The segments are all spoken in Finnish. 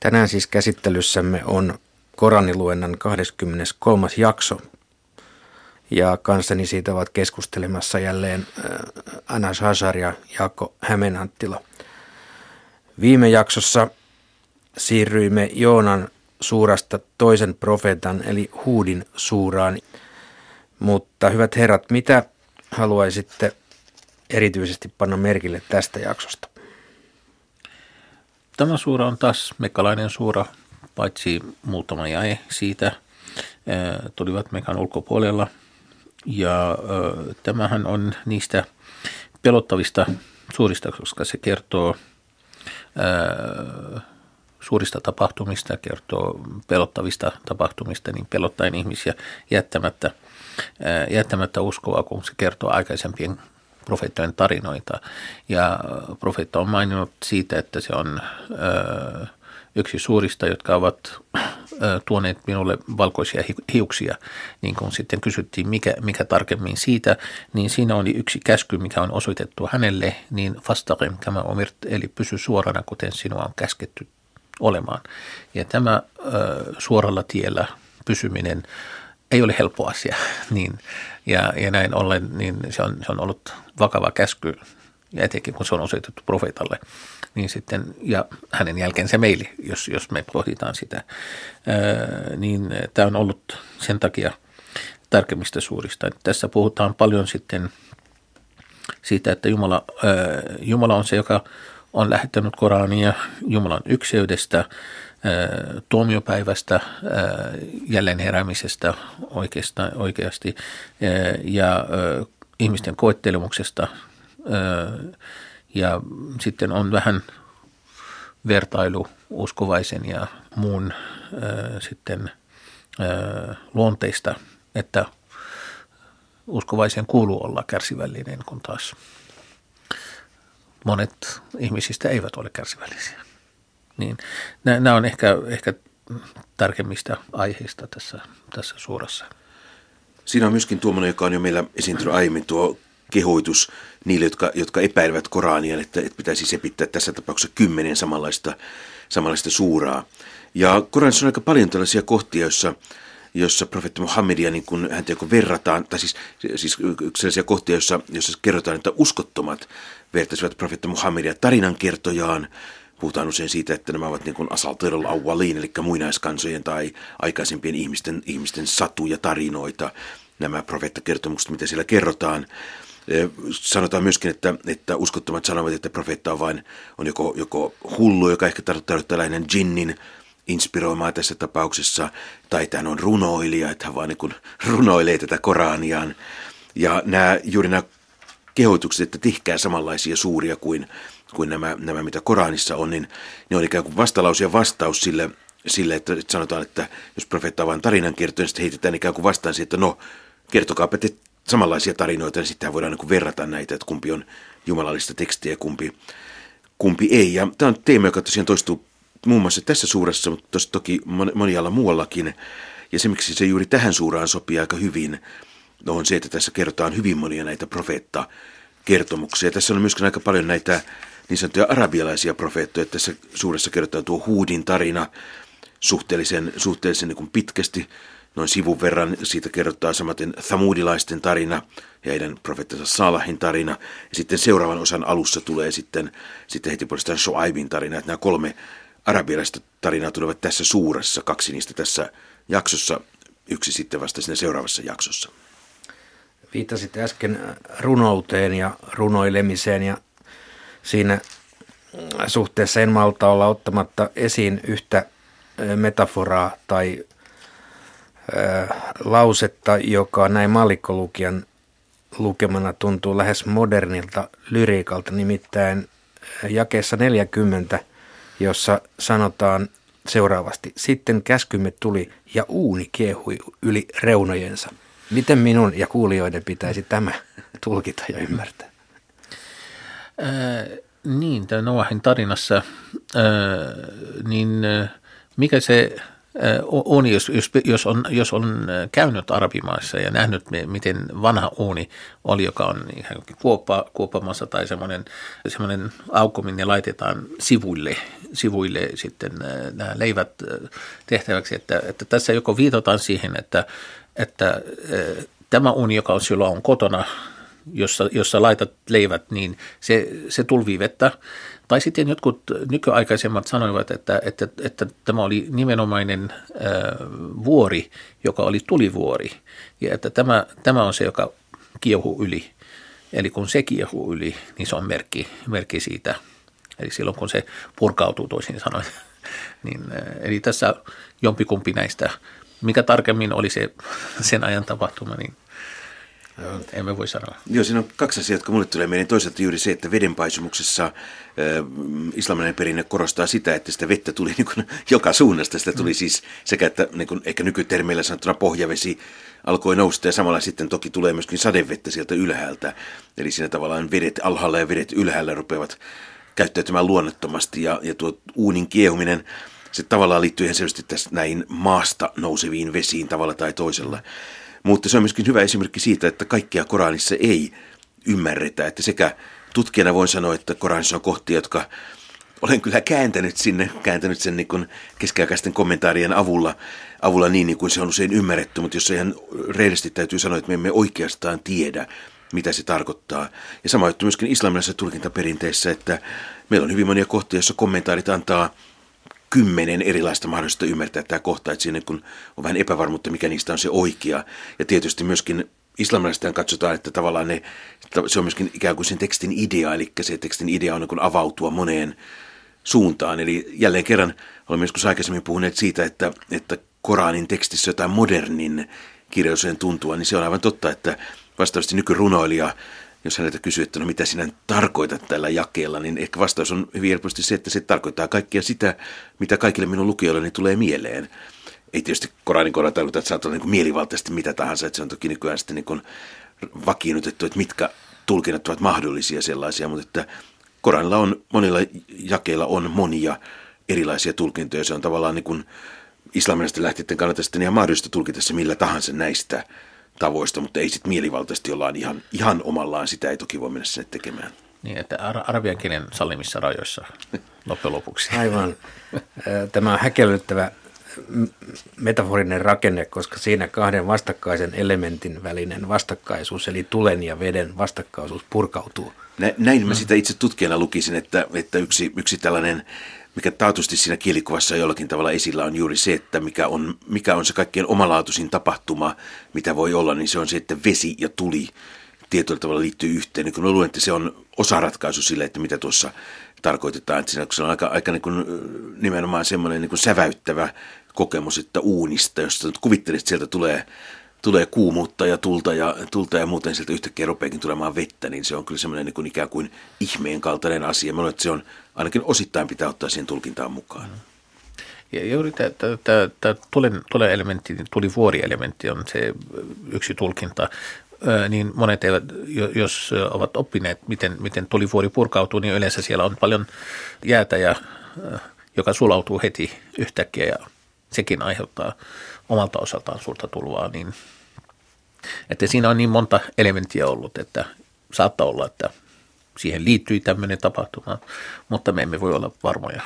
Tänään siis käsittelyssämme on Koraniluennan 23. jakso. Ja kanssani siitä ovat keskustelemassa jälleen äh, Anas Hazar ja Jaakko Hämenanttila. Viime jaksossa siirryimme Joonan suurasta toisen profeetan eli Huudin suuraan. Mutta hyvät herrat, mitä haluaisitte erityisesti panna merkille tästä jaksosta? Tämä suura on taas mekalainen suura, paitsi muutama jäi siitä tulivat mekan ulkopuolella. Ja tämähän on niistä pelottavista suurista, koska se kertoo suurista tapahtumista, kertoo pelottavista tapahtumista, niin pelottaen ihmisiä jättämättä, jättämättä uskoa, kun se kertoo aikaisempien profeettojen tarinoita. Ja profeetta on maininnut siitä, että se on yksi suurista, jotka ovat tuoneet minulle valkoisia hiuksia. Niin kun sitten kysyttiin, mikä, mikä tarkemmin siitä, niin siinä oli yksi käsky, mikä on osoitettu hänelle, niin vastakem kama omirt, eli pysy suorana, kuten sinua on käsketty olemaan. Ja tämä suoralla tiellä pysyminen ei ole helppo asia. Niin, ja, ja näin ollen niin se, on, se on ollut vakava käsky, ja etenkin kun se on osoitettu profeetalle, niin sitten, ja hänen jälkeensä meille, jos, jos me pohditaan sitä, ää, niin tämä on ollut sen takia tärkeimmistä suurista. Tässä puhutaan paljon sitten siitä, että Jumala, ää, Jumala on se, joka on lähettänyt Korania Jumalan ykseydestä, tuomiopäivästä, jälleen heräämisestä oikeasta, oikeasti ja ihmisten koettelemuksesta. Ja sitten on vähän vertailu uskovaisen ja muun sitten luonteista, että uskovaisen kuuluu olla kärsivällinen, kun taas monet ihmisistä eivät ole kärsivällisiä. Niin nämä on ehkä, ehkä tärkeimmistä aiheista tässä, tässä suorassa. Siinä on myöskin tuommoinen, joka on jo meillä esiintynyt aiemmin, tuo kehoitus niille, jotka, jotka epäilevät Korania, että, että pitäisi sepittää tässä tapauksessa kymmenen samanlaista, samanlaista suuraa. Ja Koranissa on aika paljon tällaisia kohtia, joissa, jossa profeetta Muhammedia, niin kun häntä joko verrataan, tai siis, siis sellaisia kohtia, joissa, joissa kerrotaan, että uskottomat vertaisivat profeetta Muhammedia tarinankertojaan, Puhutaan usein siitä, että nämä ovat niin kuin asaltirul eli muinaiskansojen tai aikaisempien ihmisten, ihmisten satuja, tarinoita, nämä profeettakertomukset, mitä siellä kerrotaan. Sanotaan myöskin, että, että uskottomat sanovat, että profeetta on vain on joko, joko hullu, joka ehkä tarkoittaa tällainen jinnin inspiroimaa tässä tapauksessa, tai että hän on runoilija, että hän vaan niin runoilee tätä Koraniaan. Ja nämä, juuri nämä kehotukset, että tehkää samanlaisia suuria kuin kuin nämä, nämä mitä Koranissa on, niin ne on ikään kuin vastalause ja vastaus sille, sille että sanotaan, että jos profeetta on vain tarinan kertoo, niin sitten heitetään ikään kuin vastaan siihen, että no, kertokaapa te samanlaisia tarinoita, niin sitten voidaan niin verrata näitä, että kumpi on jumalallista tekstiä ja kumpi, kumpi ei. Ja tämä on teema, joka tosiaan toistuu muun muassa tässä suuressa, mutta toki monialla muuallakin. Ja se, miksi se juuri tähän suuraan sopii aika hyvin, on se, että tässä kerrotaan hyvin monia näitä profeetta kertomuksia. Tässä on myöskin aika paljon näitä niin sanottuja arabialaisia profeettoja. Tässä suuressa kerrotaan tuo Huudin tarina suhteellisen, suhteellisen niin kuin pitkästi, noin sivun verran. Siitä kerrotaan samaten Thamudilaisten tarina ja heidän profeettansa Salahin tarina. Ja sitten seuraavan osan alussa tulee sitten, sitten heti puolestaan Shoaibin tarina. Että nämä kolme arabialaista tarinaa tulevat tässä suuressa, kaksi niistä tässä jaksossa, yksi sitten vasta siinä seuraavassa jaksossa. Viittasit äsken runouteen ja runoilemiseen ja siinä suhteessa en malta olla ottamatta esiin yhtä metaforaa tai lausetta, joka näin mallikkolukijan lukemana tuntuu lähes modernilta lyriikalta, nimittäin jakeessa 40, jossa sanotaan seuraavasti, sitten käskymme tuli ja uuni kiehui yli reunojensa. Miten minun ja kuulijoiden pitäisi tämä tulkita ja ymmärtää? Äh, niin, tämä Noahin tarinassa, äh, niin äh, mikä se uuni, jos, jos, jos, on, jos on käynyt arabimaissa ja nähnyt, miten vanha uuni oli, joka on ihan kuoppa, kuoppamassa tai semmoinen, semmoinen aukko, minne laitetaan sivuille, sivuille sitten nämä leivät tehtäväksi, että, että tässä joko viitataan siihen, että, että tämä uuni, joka on silloin on kotona, jossa, jossa laitat leivät, niin se, se tulvii vettä. Tai sitten jotkut nykyaikaisemmat sanoivat, että, että, että tämä oli nimenomainen äh, vuori, joka oli tulivuori. Ja että tämä, tämä on se, joka kiehuu yli. Eli kun se kiehuu yli, niin se on merkki, merkki siitä. Eli silloin kun se purkautuu toisin sanoen. niin, äh, eli tässä jompikumpi näistä, mikä tarkemmin oli se sen ajan tapahtuma, niin. Emme voi sanoa. Joo, siinä on kaksi asiaa, jotka mulle tulee mieleen. Toisaalta juuri se, että vedenpaisumuksessa äh, islamilainen perinne korostaa sitä, että sitä vettä tuli niin kuin joka suunnasta. Sitä tuli mm. siis sekä, että niin kuin ehkä nykytermeillä sanottuna pohjavesi alkoi nousta ja samalla sitten toki tulee myöskin sadevettä sieltä ylhäältä. Eli siinä tavallaan vedet alhaalla ja vedet ylhäällä rupeavat käyttäytymään luonnottomasti ja, ja tuo uunin kiehuminen se tavallaan liittyy ihan selvästi tässä näihin maasta nouseviin vesiin tavalla tai toisella. Mutta se on myöskin hyvä esimerkki siitä, että kaikkea Koranissa ei ymmärretä. Että sekä tutkijana voin sanoa, että Koranissa on kohtia, jotka olen kyllä kääntänyt sinne, kääntänyt sen niin keskiaikaisten kommentaarien avulla, avulla niin, niin kuin se on usein ymmärretty, mutta jos ihan reilisti täytyy sanoa, että me emme oikeastaan tiedä, mitä se tarkoittaa. Ja sama juttu myöskin islamilaisessa tulkintaperinteessä, että meillä on hyvin monia kohtia, joissa kommentaarit antaa – kymmenen erilaista mahdollista ymmärtää tämä kohta, että siinä kun on vähän epävarmuutta, mikä niistä on se oikea. Ja tietysti myöskin islamilaisten katsotaan, että tavallaan ne, se on myöskin ikään kuin sen tekstin idea, eli se tekstin idea on niin avautua moneen suuntaan. Eli jälleen kerran olemme joskus aikaisemmin puhuneet siitä, että, että Koranin tekstissä jotain modernin kirjallisuuden tuntua, niin se on aivan totta, että vastaavasti nykyrunoilija jos häneltä kysyy, että no mitä sinä tarkoitat tällä jakeella, niin ehkä vastaus on hyvin helposti se, että se tarkoittaa kaikkia sitä, mitä kaikille minun lukijoilleni tulee mieleen. Ei tietysti Koranin kohdalla tarkoita, että saattaa olla niin mielivaltaisesti mitä tahansa, että se on toki nykyään sitten niin vakiinnutettu, että mitkä tulkinnat ovat mahdollisia sellaisia, mutta että Koranilla on, monilla jakeilla on monia erilaisia tulkintoja. Se on tavallaan niin kuin islamilaisten lähteiden kannalta sitten ihan mahdollista tulkita se millä tahansa näistä tavoista, mutta ei sitten mielivaltaisesti ollaan ihan, ihan omallaan, sitä ei toki voi mennä sinne tekemään. Niin, että arabian kielen sallimissa rajoissa loppujen lopuksi. Aivan. Tämä on häkellyttävä metaforinen rakenne, koska siinä kahden vastakkaisen elementin välinen vastakkaisuus, eli tulen ja veden vastakkaisuus purkautuu. Näin mä sitä itse tutkijana lukisin, että, että yksi, yksi tällainen mikä taatusti siinä kielikuvassa jollakin tavalla esillä on juuri se, että mikä on, mikä on se kaikkein omalaatuisin tapahtuma, mitä voi olla, niin se on se, että vesi ja tuli tietyllä tavalla liittyy yhteen. Niin kun mä luulen, että se on osaratkaisu sille, että mitä tuossa tarkoitetaan. Että siinä, se on aika, aika niin kuin, nimenomaan semmoinen niin kuin säväyttävä kokemus, että uunista, jos kuvittelit, että sieltä tulee tulee kuumuutta ja tulta ja, tulta ja muuten sieltä yhtäkkiä rupeakin tulemaan vettä, niin se on kyllä semmoinen niin kuin ikään kuin ihmeen kaltainen asia. Mä luulen, että se on ainakin osittain pitää ottaa siihen tulkintaan mukaan. Ja juuri tämä tulen elementti, tuli vuorielementti on se yksi tulkinta, niin monet eivät, jos ovat oppineet, miten, miten tulivuori purkautuu, niin yleensä siellä on paljon jäätä, ja, joka sulautuu heti yhtäkkiä ja sekin aiheuttaa omalta osaltaan suurta tulvaa, niin että siinä on niin monta elementtiä ollut, että saattaa olla, että siihen liittyy tämmöinen tapahtuma, mutta me emme voi olla varmoja.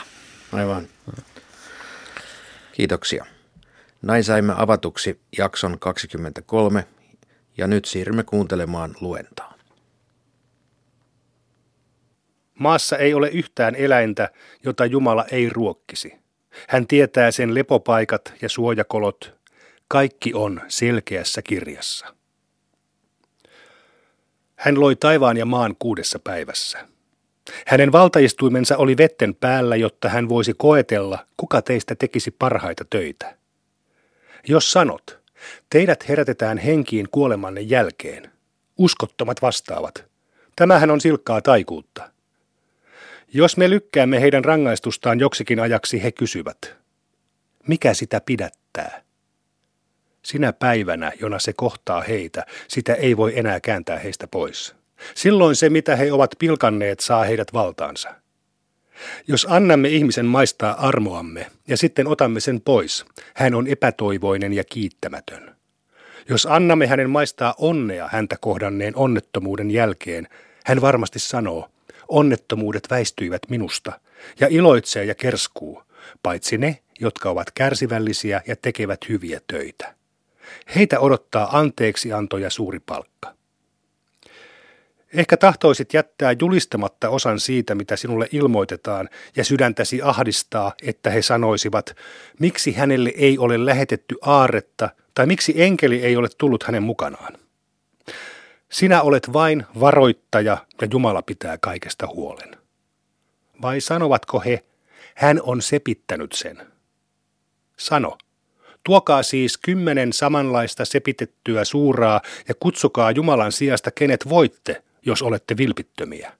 Aivan. Kiitoksia. Näin saimme avatuksi jakson 23 ja nyt siirrymme kuuntelemaan luentaa. Maassa ei ole yhtään eläintä, jota Jumala ei ruokkisi. Hän tietää sen lepopaikat ja suojakolot. Kaikki on selkeässä kirjassa. Hän loi taivaan ja maan kuudessa päivässä. Hänen valtaistuimensa oli vetten päällä, jotta hän voisi koetella, kuka teistä tekisi parhaita töitä. Jos sanot, teidät herätetään henkiin kuolemanne jälkeen, uskottomat vastaavat. Tämähän on silkkaa taikuutta. Jos me lykkäämme heidän rangaistustaan joksikin ajaksi, he kysyvät, mikä sitä pidättää? Sinä päivänä, jona se kohtaa heitä, sitä ei voi enää kääntää heistä pois. Silloin se, mitä he ovat pilkanneet, saa heidät valtaansa. Jos annamme ihmisen maistaa armoamme ja sitten otamme sen pois, hän on epätoivoinen ja kiittämätön. Jos annamme hänen maistaa onnea häntä kohdanneen onnettomuuden jälkeen, hän varmasti sanoo, onnettomuudet väistyivät minusta, ja iloitsee ja kerskuu, paitsi ne, jotka ovat kärsivällisiä ja tekevät hyviä töitä. Heitä odottaa anteeksianto ja suuri palkka. Ehkä tahtoisit jättää julistamatta osan siitä, mitä sinulle ilmoitetaan, ja sydäntäsi ahdistaa, että he sanoisivat, miksi hänelle ei ole lähetetty aaretta, tai miksi enkeli ei ole tullut hänen mukanaan. Sinä olet vain varoittaja, ja Jumala pitää kaikesta huolen. Vai sanovatko he, hän on sepittänyt sen? Sano, tuokaa siis kymmenen samanlaista sepitettyä suuraa ja kutsukaa Jumalan sijasta kenet voitte, jos olette vilpittömiä.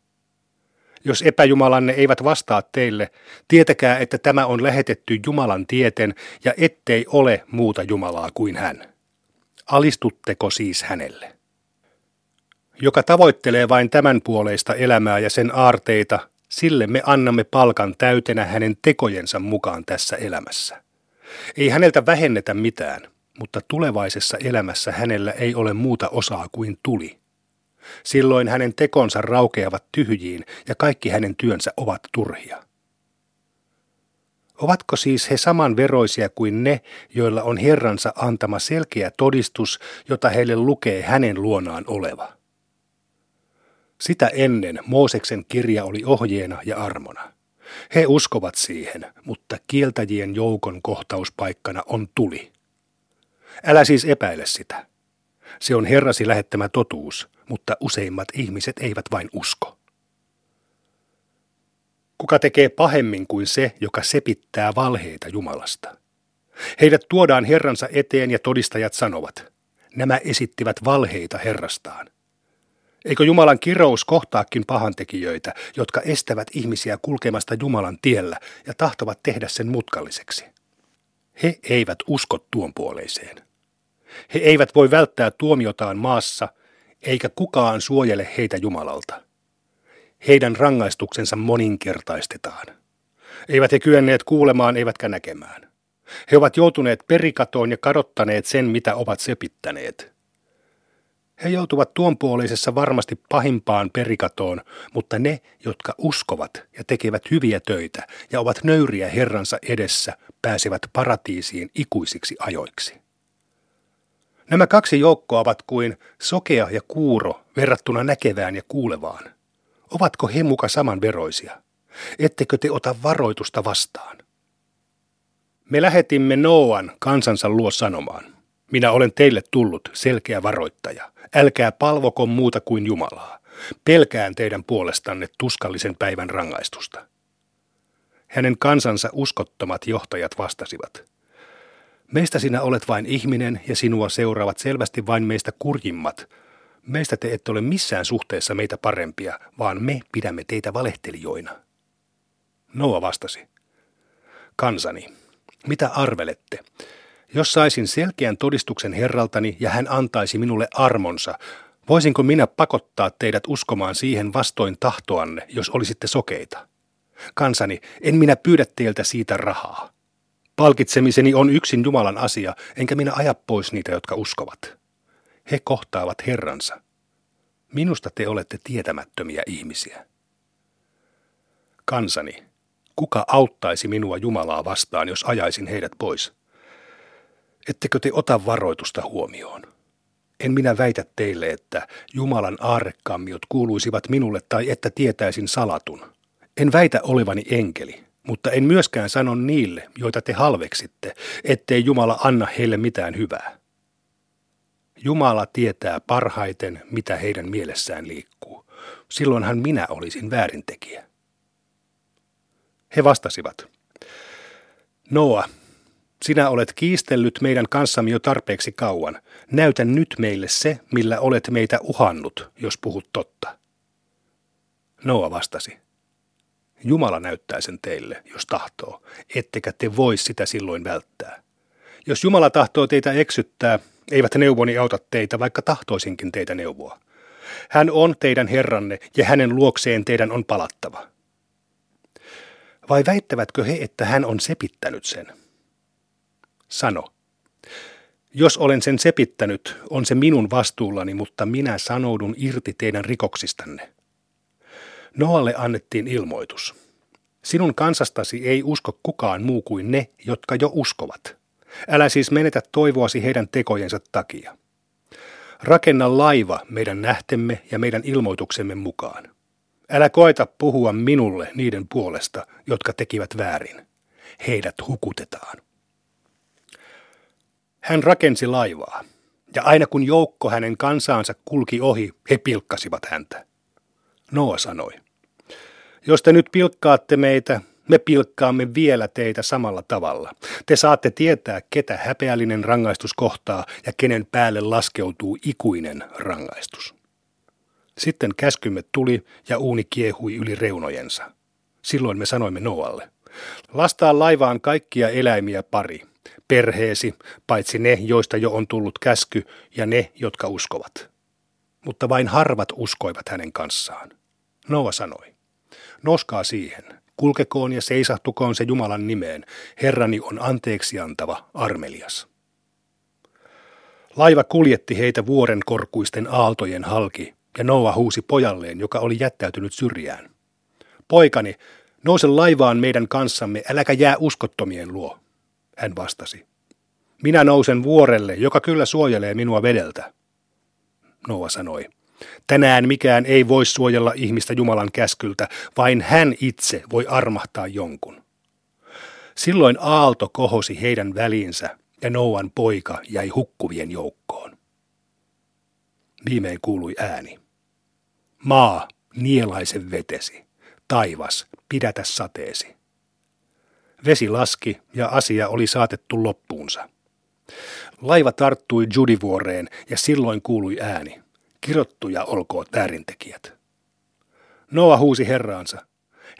Jos epäjumalanne eivät vastaa teille, tietäkää, että tämä on lähetetty Jumalan tieten ja ettei ole muuta Jumalaa kuin hän. Alistutteko siis hänelle? Joka tavoittelee vain tämän puoleista elämää ja sen aarteita, sille me annamme palkan täytenä hänen tekojensa mukaan tässä elämässä. Ei häneltä vähennetä mitään, mutta tulevaisessa elämässä hänellä ei ole muuta osaa kuin tuli. Silloin hänen tekonsa raukeavat tyhjiin ja kaikki hänen työnsä ovat turhia. Ovatko siis he samanveroisia kuin ne, joilla on Herransa antama selkeä todistus, jota heille lukee hänen luonaan oleva? Sitä ennen Mooseksen kirja oli ohjeena ja armona. He uskovat siihen, mutta kieltäjien joukon kohtauspaikkana on tuli. Älä siis epäile sitä. Se on Herrasi lähettämä totuus, mutta useimmat ihmiset eivät vain usko. Kuka tekee pahemmin kuin se, joka sepittää valheita Jumalasta? Heidät tuodaan Herransa eteen ja todistajat sanovat, nämä esittivät valheita Herrastaan. Eikö Jumalan kirous kohtaakin pahantekijöitä, jotka estävät ihmisiä kulkemasta Jumalan tiellä ja tahtovat tehdä sen mutkalliseksi? He eivät usko tuon puoleiseen. He eivät voi välttää tuomiotaan maassa, eikä kukaan suojele heitä Jumalalta. Heidän rangaistuksensa moninkertaistetaan. Eivät he kyenneet kuulemaan eivätkä näkemään. He ovat joutuneet perikatoon ja kadottaneet sen, mitä ovat sepittäneet. He joutuvat tuonpuoleisessa varmasti pahimpaan perikatoon, mutta ne, jotka uskovat ja tekevät hyviä töitä ja ovat nöyriä Herransa edessä, pääsevät paratiisiin ikuisiksi ajoiksi. Nämä kaksi joukkoa ovat kuin sokea ja kuuro verrattuna näkevään ja kuulevaan. Ovatko he muka samanveroisia? Ettekö te ota varoitusta vastaan? Me lähetimme Noan kansansa luo sanomaan. Minä olen teille tullut selkeä varoittaja. Älkää palvoko muuta kuin Jumalaa. Pelkään teidän puolestanne tuskallisen päivän rangaistusta. Hänen kansansa uskottomat johtajat vastasivat – Meistä sinä olet vain ihminen ja sinua seuraavat selvästi vain meistä kurjimmat. Meistä te ette ole missään suhteessa meitä parempia, vaan me pidämme teitä valehtelijoina. Noa vastasi. Kansani, mitä arvelette? Jos saisin selkeän todistuksen Herraltani ja hän antaisi minulle armonsa, voisinko minä pakottaa teidät uskomaan siihen vastoin tahtoanne, jos olisitte sokeita? Kansani, en minä pyydä teiltä siitä rahaa. Palkitsemiseni on yksin Jumalan asia, enkä minä aja pois niitä, jotka uskovat. He kohtaavat Herransa. Minusta te olette tietämättömiä ihmisiä. Kansani, kuka auttaisi minua Jumalaa vastaan, jos ajaisin heidät pois? Ettekö te ota varoitusta huomioon? En minä väitä teille, että Jumalan aarrekammiot kuuluisivat minulle tai että tietäisin salatun. En väitä olevani enkeli, mutta en myöskään sano niille, joita te halveksitte, ettei Jumala anna heille mitään hyvää. Jumala tietää parhaiten, mitä heidän mielessään liikkuu. Silloinhan minä olisin väärintekijä. He vastasivat, Noa, sinä olet kiistellyt meidän kanssamme jo tarpeeksi kauan. Näytä nyt meille se, millä olet meitä uhannut, jos puhut totta. Noa vastasi, Jumala näyttää sen teille, jos tahtoo, ettekä te voi sitä silloin välttää. Jos Jumala tahtoo teitä eksyttää, eivät neuvoni auta teitä, vaikka tahtoisinkin teitä neuvoa. Hän on teidän Herranne ja hänen luokseen teidän on palattava. Vai väittävätkö he, että hän on sepittänyt sen? Sano. Jos olen sen sepittänyt, on se minun vastuullani, mutta minä sanoudun irti teidän rikoksistanne. Noalle annettiin ilmoitus. Sinun kansastasi ei usko kukaan muu kuin ne, jotka jo uskovat. Älä siis menetä toivoasi heidän tekojensa takia. Rakenna laiva meidän nähtemme ja meidän ilmoituksemme mukaan. Älä koeta puhua minulle niiden puolesta, jotka tekivät väärin. Heidät hukutetaan. Hän rakensi laivaa, ja aina kun joukko hänen kansaansa kulki ohi, he pilkkasivat häntä. Noa sanoi, jos te nyt pilkkaatte meitä, me pilkkaamme vielä teitä samalla tavalla. Te saatte tietää, ketä häpeällinen rangaistus kohtaa ja kenen päälle laskeutuu ikuinen rangaistus. Sitten käskymme tuli ja uuni kiehui yli reunojensa. Silloin me sanoimme Noalle, lastaa laivaan kaikkia eläimiä pari, perheesi, paitsi ne, joista jo on tullut käsky, ja ne, jotka uskovat. Mutta vain harvat uskoivat hänen kanssaan. Noa sanoi, noskaa siihen, kulkekoon ja seisahtukoon se Jumalan nimeen, Herrani on anteeksi antava armelias. Laiva kuljetti heitä vuoren korkuisten aaltojen halki, ja Noa huusi pojalleen, joka oli jättäytynyt syrjään. Poikani, nouse laivaan meidän kanssamme, äläkä jää uskottomien luo. Hän vastasi. Minä nousen vuorelle, joka kyllä suojelee minua vedeltä. Noa sanoi. Tänään mikään ei voi suojella ihmistä Jumalan käskyltä, vain hän itse voi armahtaa jonkun. Silloin aalto kohosi heidän väliinsä ja Noan poika jäi hukkuvien joukkoon. Viimein kuului ääni. Maa, nielaisen vetesi. Taivas, pidätä sateesi. Vesi laski ja asia oli saatettu loppuunsa. Laiva tarttui Judivuoreen ja silloin kuului ääni. Kirottuja olkoot väärintekijät. Noa huusi herraansa.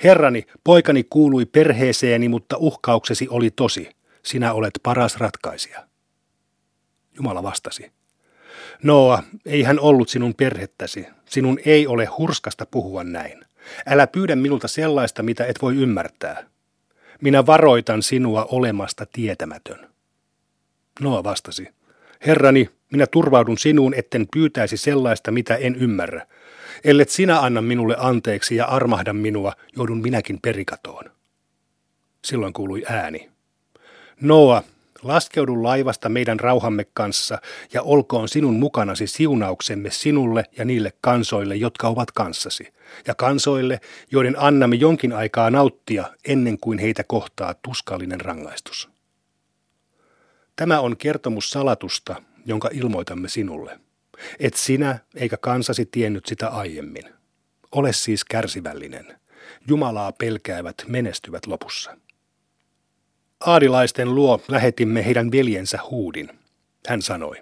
Herrani, poikani kuului perheeseeni, mutta uhkauksesi oli tosi. Sinä olet paras ratkaisija. Jumala vastasi. Noa, ei hän ollut sinun perhettäsi. Sinun ei ole hurskasta puhua näin. Älä pyydä minulta sellaista, mitä et voi ymmärtää. Minä varoitan sinua olemasta tietämätön. Noa vastasi. Herrani, minä turvaudun sinuun, etten pyytäisi sellaista, mitä en ymmärrä. Ellet sinä anna minulle anteeksi ja armahda minua, joudun minäkin perikatoon. Silloin kuului ääni. Noa, laskeudu laivasta meidän rauhamme kanssa ja olkoon sinun mukanasi siunauksemme sinulle ja niille kansoille, jotka ovat kanssasi, ja kansoille, joiden annamme jonkin aikaa nauttia ennen kuin heitä kohtaa tuskallinen rangaistus. Tämä on kertomus salatusta, jonka ilmoitamme sinulle. Et sinä eikä kansasi tiennyt sitä aiemmin. Ole siis kärsivällinen. Jumalaa pelkäävät menestyvät lopussa. Aadilaisten luo lähetimme heidän veljensä huudin. Hän sanoi,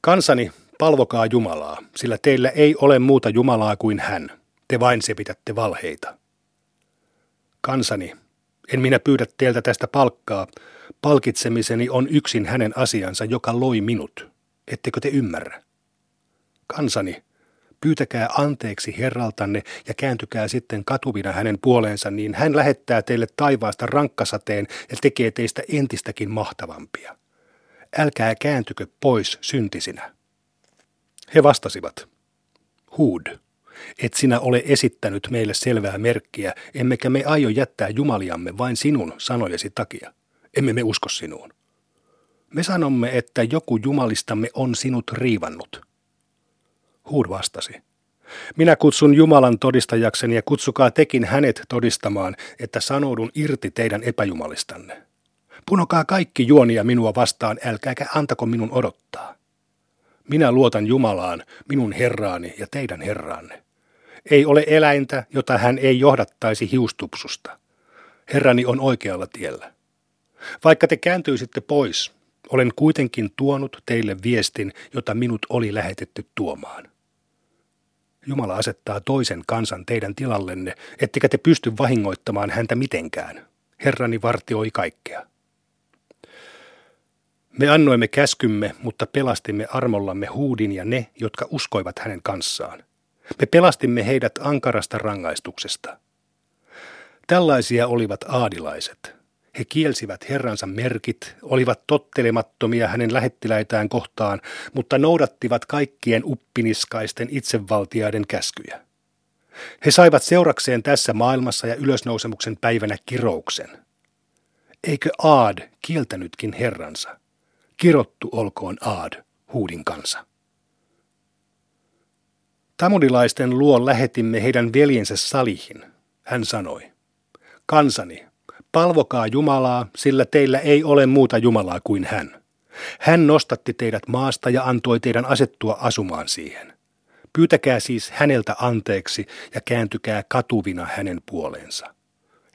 Kansani, palvokaa Jumalaa, sillä teillä ei ole muuta Jumalaa kuin hän. Te vain sepitätte valheita. Kansani, en minä pyydä teiltä tästä palkkaa. Palkitsemiseni on yksin hänen asiansa, joka loi minut. Ettekö te ymmärrä? Kansani, pyytäkää anteeksi herraltanne ja kääntykää sitten katuvina hänen puoleensa, niin hän lähettää teille taivaasta rankkasateen ja tekee teistä entistäkin mahtavampia. Älkää kääntykö pois syntisinä. He vastasivat, Huud, et sinä ole esittänyt meille selvää merkkiä, emmekä me aio jättää jumaliamme vain sinun sanojesi takia. Emme me usko sinuun. Me sanomme, että joku jumalistamme on sinut riivannut. Huud vastasi. Minä kutsun Jumalan todistajakseni ja kutsukaa tekin hänet todistamaan, että sanoudun irti teidän epäjumalistanne. Punokaa kaikki juonia minua vastaan, älkääkä antako minun odottaa. Minä luotan Jumalaan, minun Herraani ja teidän Herraanne. Ei ole eläintä, jota hän ei johdattaisi hiustupsusta. Herrani on oikealla tiellä. Vaikka te kääntyisitte pois, olen kuitenkin tuonut teille viestin, jota minut oli lähetetty tuomaan. Jumala asettaa toisen kansan teidän tilallenne, ettekä te pysty vahingoittamaan häntä mitenkään. Herrani vartioi kaikkea. Me annoimme käskymme, mutta pelastimme armollamme huudin ja ne, jotka uskoivat hänen kanssaan. Me pelastimme heidät ankarasta rangaistuksesta. Tällaisia olivat aadilaiset. He kielsivät herransa merkit, olivat tottelemattomia hänen lähettiläitään kohtaan, mutta noudattivat kaikkien uppiniskaisten itsevaltiaiden käskyjä. He saivat seurakseen tässä maailmassa ja ylösnousemuksen päivänä kirouksen. Eikö Aad kieltänytkin herransa? Kirottu olkoon Aad, huudin kansa. Tamudilaisten luo lähetimme heidän veljensä Salihin. Hän sanoi, kansani, palvokaa Jumalaa, sillä teillä ei ole muuta Jumalaa kuin hän. Hän nostatti teidät maasta ja antoi teidän asettua asumaan siihen. Pyytäkää siis häneltä anteeksi ja kääntykää katuvina hänen puoleensa.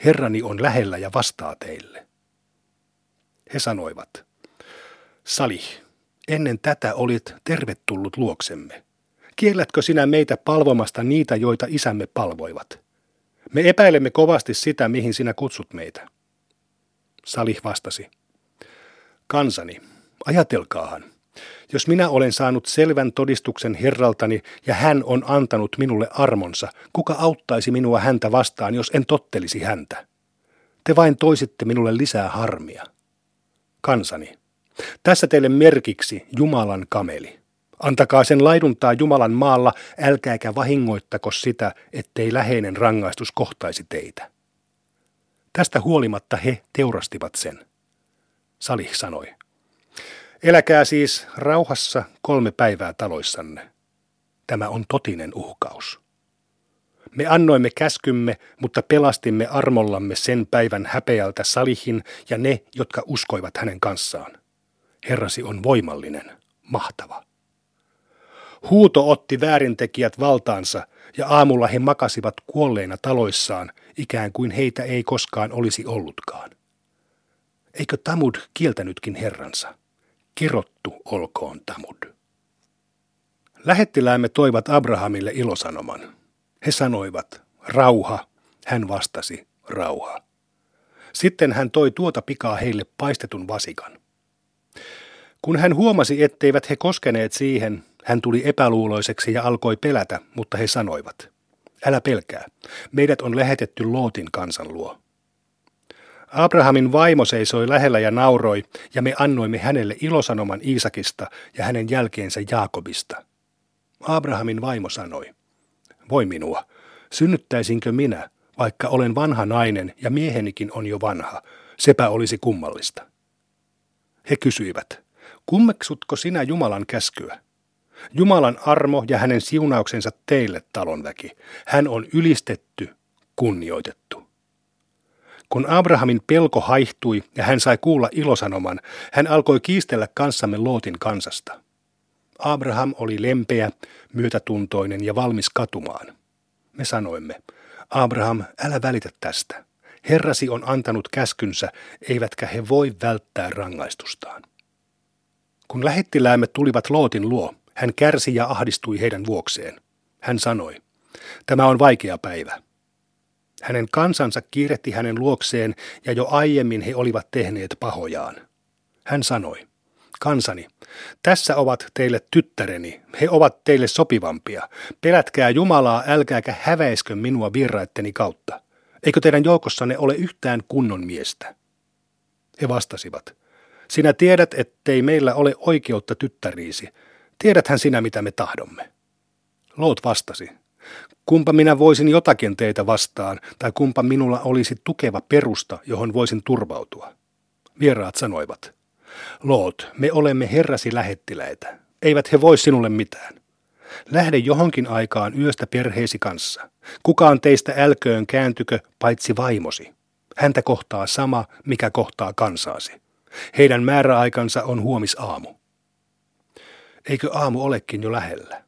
Herrani on lähellä ja vastaa teille. He sanoivat, Salih, ennen tätä olit tervetullut luoksemme. Kiellätkö sinä meitä palvomasta niitä, joita isämme palvoivat? Me epäilemme kovasti sitä, mihin sinä kutsut meitä. Salih vastasi. Kansani, ajatelkaahan. Jos minä olen saanut selvän todistuksen Herraltani ja hän on antanut minulle armonsa, kuka auttaisi minua häntä vastaan, jos en tottelisi häntä? Te vain toisitte minulle lisää harmia. Kansani, tässä teille merkiksi Jumalan kameli. Antakaa sen laiduntaa Jumalan maalla, älkääkä vahingoittako sitä, ettei läheinen rangaistus kohtaisi teitä. Tästä huolimatta he teurastivat sen. Salih sanoi, eläkää siis rauhassa kolme päivää taloissanne. Tämä on totinen uhkaus. Me annoimme käskymme, mutta pelastimme armollamme sen päivän häpeältä Salihin ja ne, jotka uskoivat hänen kanssaan. Herrasi on voimallinen, mahtava. Huuto otti väärintekijät valtaansa ja aamulla he makasivat kuolleina taloissaan, ikään kuin heitä ei koskaan olisi ollutkaan. Eikö Tamud kieltänytkin herransa? Kirottu olkoon Tamud. Lähettiläämme toivat Abrahamille ilosanoman. He sanoivat, rauha. Hän vastasi, rauha. Sitten hän toi tuota pikaa heille paistetun vasikan. Kun hän huomasi, etteivät he koskeneet siihen, hän tuli epäluuloiseksi ja alkoi pelätä, mutta he sanoivat, älä pelkää, meidät on lähetetty Lootin kansan luo. Abrahamin vaimo seisoi lähellä ja nauroi, ja me annoimme hänelle ilosanoman Iisakista ja hänen jälkeensä Jaakobista. Abrahamin vaimo sanoi, voi minua, synnyttäisinkö minä, vaikka olen vanha nainen ja miehenikin on jo vanha, sepä olisi kummallista. He kysyivät, kummeksutko sinä Jumalan käskyä? Jumalan armo ja hänen siunauksensa teille, talonväki. Hän on ylistetty, kunnioitettu. Kun Abrahamin pelko haihtui ja hän sai kuulla ilosanoman, hän alkoi kiistellä kanssamme Lootin kansasta. Abraham oli lempeä, myötätuntoinen ja valmis katumaan. Me sanoimme, Abraham, älä välitä tästä. Herrasi on antanut käskynsä, eivätkä he voi välttää rangaistustaan. Kun lähettiläämme tulivat Lootin luo, hän kärsi ja ahdistui heidän vuokseen. Hän sanoi, tämä on vaikea päivä. Hänen kansansa kiiretti hänen luokseen ja jo aiemmin he olivat tehneet pahojaan. Hän sanoi, kansani, tässä ovat teille tyttäreni, he ovat teille sopivampia. Pelätkää Jumalaa, älkääkä häväiskö minua virraitteni kautta. Eikö teidän joukossanne ole yhtään kunnon miestä? He vastasivat, sinä tiedät, ettei meillä ole oikeutta tyttäriisi, Tiedäthän sinä, mitä me tahdomme. Loot vastasi, kumpa minä voisin jotakin teitä vastaan, tai kumpa minulla olisi tukeva perusta, johon voisin turvautua. Vieraat sanoivat, Loot, me olemme herrasi lähettiläitä. Eivät he voi sinulle mitään. Lähde johonkin aikaan yöstä perheesi kanssa. Kukaan teistä älköön kääntykö paitsi vaimosi. Häntä kohtaa sama, mikä kohtaa kansaasi. Heidän määräaikansa on huomisaamu. Eikö aamu olekin jo lähellä?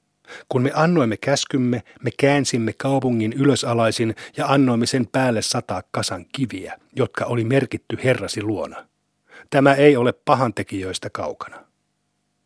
Kun me annoimme käskymme, me käänsimme kaupungin ylösalaisin ja annoimme sen päälle sataa kasan kiviä, jotka oli merkitty herrasi luona. Tämä ei ole pahantekijöistä kaukana.